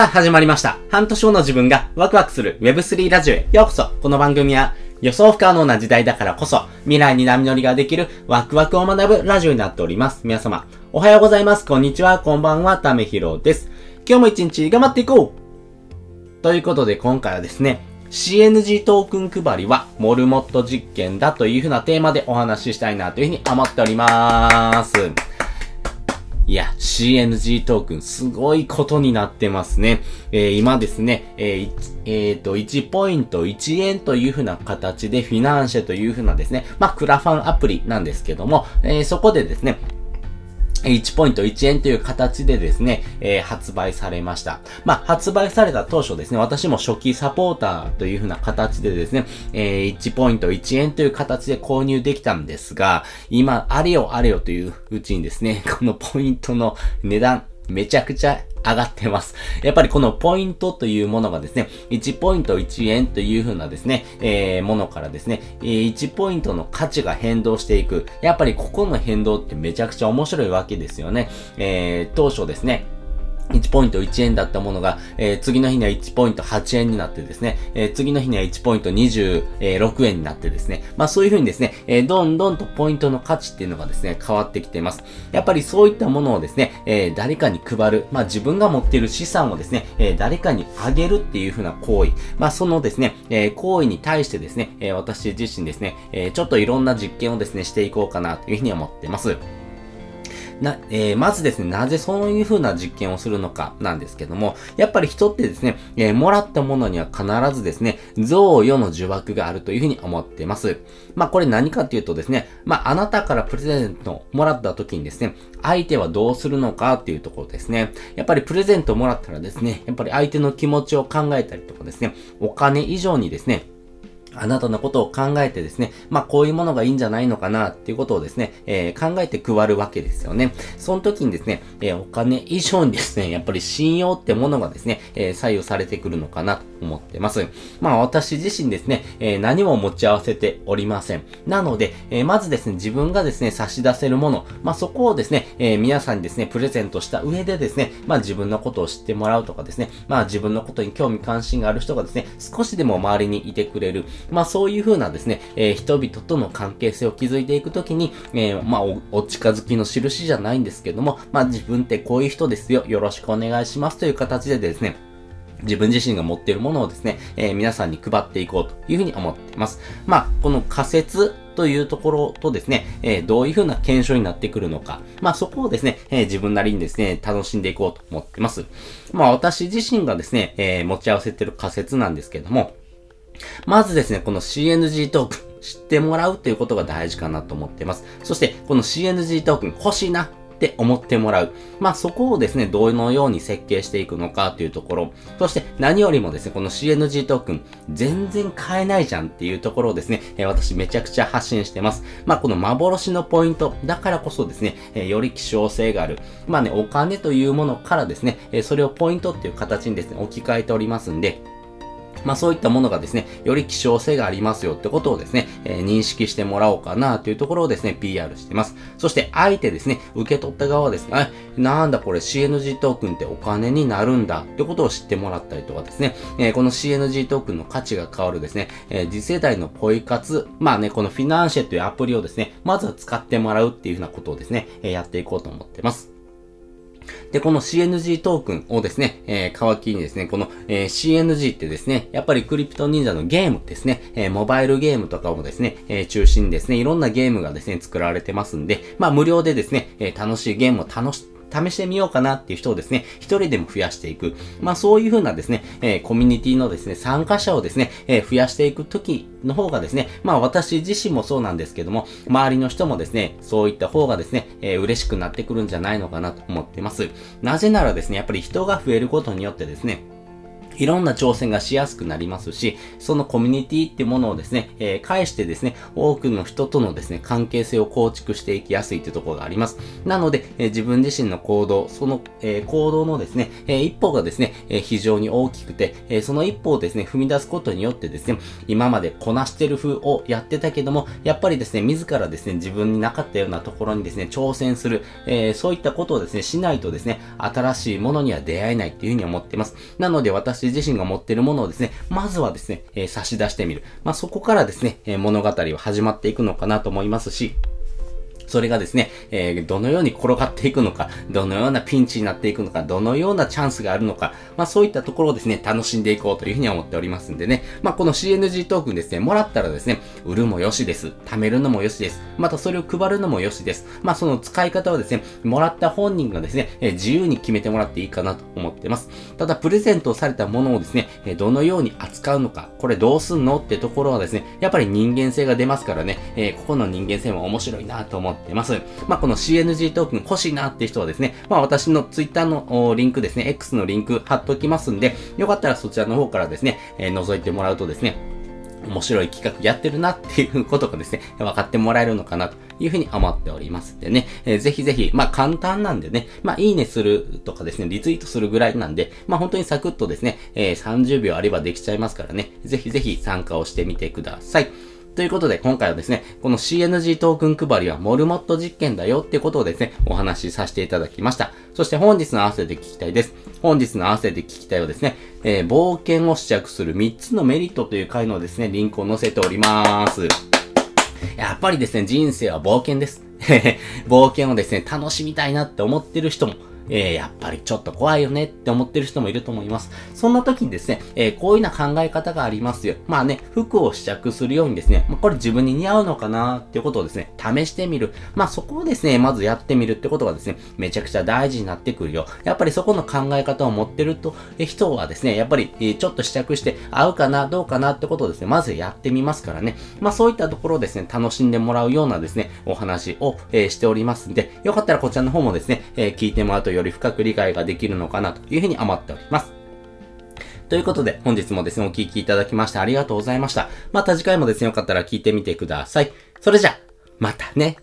さあ、始まりました。半年後の自分がワクワクする Web3 ラジオへようこそ。この番組は予想不可能な時代だからこそ未来に波乗りができるワクワクを学ぶラジオになっております。皆様、おはようございます。こんにちは。こんばんは。ためひろです。今日も一日頑張っていこうということで今回はですね、CNG トークン配りはモルモット実験だというふうなテーマでお話ししたいなというふうに思っております。いや、CNG トークン、すごいことになってますね。えー、今ですね、えー、えー、と、1ポイント1円というふうな形で、フィナンシェというふうなですね、まあ、クラファンアプリなんですけども、えー、そこでですね、1ポイント1円という形でですね、えー、発売されました。まあ、発売された当初ですね、私も初期サポーターというふうな形でですね、えー、1ポイント1円という形で購入できたんですが、今、あれよあれよといううちにですね、このポイントの値段、めちゃくちゃ上がってます。やっぱりこのポイントというものがですね、1ポイント1円という風なですね、えー、ものからですね、1ポイントの価値が変動していく。やっぱりここの変動ってめちゃくちゃ面白いわけですよね。えー、当初ですね、1ポイント1円だったものが、えー、次の日には1ポイント8円になってですね、えー、次の日には1ポイント26円になってですね、まあそういう風にですね、えー、どんどんとポイントの価値っていうのがですね、変わってきています。やっぱりそういったものをですね、えー、誰かに配る、まあ自分が持っている資産をですね、えー、誰かにあげるっていう風な行為、まあそのですね、えー、行為に対してですね、えー、私自身ですね、えー、ちょっといろんな実験をですね、していこうかなというふうに思っています。な、えー、まずですね、なぜそういう風な実験をするのかなんですけども、やっぱり人ってですね、えー、もらったものには必ずですね、贈与の呪縛があるという風に思っています。まあこれ何かっていうとですね、まああなたからプレゼントをもらった時にですね、相手はどうするのかっていうところですね。やっぱりプレゼントをもらったらですね、やっぱり相手の気持ちを考えたりとかですね、お金以上にですね、あなたのことを考えてですね、まあこういうものがいいんじゃないのかなっていうことをですね、えー、考えて配るわけですよね。その時にですね、えー、お金以上にですね、やっぱり信用ってものがですね、えー、左右されてくるのかなと思ってます。まあ私自身ですね、え何も持ち合わせておりません。なので、えまずですね、自分がですね、差し出せるもの、まあそこをですね、え皆さんにですね、プレゼントした上でですね、まあ自分のことを知ってもらうとかですね、まあ自分のことに興味関心がある人がですね、少しでも周りにいてくれる、まあそういう風なですね、えー、人々との関係性を築いていくときに、えー、まあお、お近づきの印じゃないんですけども、まあ自分ってこういう人ですよ、よろしくお願いしますという形でですね、自分自身が持っているものをですね、えー、皆さんに配っていこうというふうに思っています。まあ、この仮説というところとですね、えー、どういうふうな検証になってくるのか。まあそこをですね、えー、自分なりにですね、楽しんでいこうと思ってます。まあ私自身がですね、え、持ち合わせてる仮説なんですけども、まずですね、この CNG トークン、知ってもらうっていうことが大事かなと思ってます。そして、この CNG トークン欲しいなって思ってもらう。まあそこをですね、どのように設計していくのかというところ。そして何よりもですね、この CNG トークン、全然買えないじゃんっていうところをですね、え私めちゃくちゃ発信してます。まあこの幻のポイント、だからこそですね、えより希少性がある。まあね、お金というものからですね、えそれをポイントっていう形にですね、置き換えておりますんで、まあそういったものがですね、より希少性がありますよってことをですね、えー、認識してもらおうかなというところをですね、PR してます。そして相手ですね、受け取った側はですね、なんだこれ CNG トークンってお金になるんだってことを知ってもらったりとかですね、えー、この CNG トークンの価値が変わるですね、えー、次世代のポイ活、まあね、このフィナンシェというアプリをですね、まずは使ってもらうっていうふうなことをですね、え、やっていこうと思ってます。で、この CNG トークンをですね、えー、皮切りにですね、この、えー、CNG ってですね、やっぱりクリプト忍者のゲームですね、えー、モバイルゲームとかもですね、えー、中心にですね、いろんなゲームがですね、作られてますんで、まあ無料でですね、えー、楽しいゲームを楽し、試してみようかなっていう人をですね、一人でも増やしていく。まあそういうふうなですね、えー、コミュニティのですね、参加者をですね、えー、増やしていくときの方がですね、まあ私自身もそうなんですけども、周りの人もですね、そういった方がですね、えー、嬉しくなってくるんじゃないのかなと思ってます。なぜならですね、やっぱり人が増えることによってですね、いろんな挑戦がしやすくなりますし、そのコミュニティってものをですね、えー、返してですね、多くの人とのですね、関係性を構築していきやすいってところがあります。なので、えー、自分自身の行動、その、えー、行動のですね、え、一歩がですね、え、非常に大きくて、え、その一歩をですね、踏み出すことによってですね、今までこなしてる風をやってたけども、やっぱりですね、自らですね、自分になかったようなところにですね、挑戦する、え、そういったことをですね、しないとですね、新しいものには出会えないっていうふうに思っています。なので、私自身が持っているものをですね、まずはですね、えー、差し出してみる。まあ、そこからですね、えー、物語は始まっていくのかなと思いますし、それがですね、えー、どのように転がっていくのか、どのようなピンチになっていくのか、どのようなチャンスがあるのか、まあそういったところをですね、楽しんでいこうというふうに思っておりますんでね、まあこの CNG トークンですね、もらったらですね、売るもよしです。貯めるのもよしです。またそれを配るのもよしです。まあその使い方はですね、もらった本人がですね、えー、自由に決めてもらっていいかなと思ってます。ただ、プレゼントされたものをですね、えー、どのように扱うのか、これどうすんのってところはですね、やっぱり人間性が出ますからね、えー、ここの人間性も面白いなと思ってます。まあこの CNG トークン欲しいなっていう人はですね、まあ私の Twitter のリンクですね、X のリンク貼っときますんで、よかったらそちらの方からですね、えー、覗いてもらうとですね、面白い企画やってるなっていうことがですね、分かってもらえるのかなというふうに思っておりますんでね、えー、ぜひぜひ、まあ簡単なんでね、まあいいねするとかですね、リツイートするぐらいなんで、まあ本当にサクッとですね、えー、30秒あればできちゃいますからね、ぜひぜひ参加をしてみてください。ということで、今回はですね、この CNG トークン配りはモルモット実験だよってことをですね、お話しさせていただきました。そして本日の合わせて聞きたいです。本日の合わせて聞きたいはですね、えー、冒険を試着する3つのメリットという回のですね、リンクを載せております。やっぱりですね、人生は冒険です。冒険をですね、楽しみたいなって思ってる人も、えー、やっぱりちょっと怖いよねって思ってる人もいると思います。そんな時にですね、えー、こういうような考え方がありますよ。まあね、服を試着するようにですね、まあ、これ自分に似合うのかなっていうことをですね、試してみる。まあそこをですね、まずやってみるってことがですね、めちゃくちゃ大事になってくるよ。やっぱりそこの考え方を持ってると、え人はですね、やっぱり、えちょっと試着して合うかな、どうかなってことをですね、まずやってみますからね。まあそういったところをですね、楽しんでもらうようなですね、お話を、えー、しておりますんで、よかったらこちらの方もですね、え、聞いてもらうととより深く理解ができるのかなというふうに思っております。ということで、本日もですね、お聴きいただきましてありがとうございました。また次回もですね、よかったら聞いてみてください。それじゃ、またね。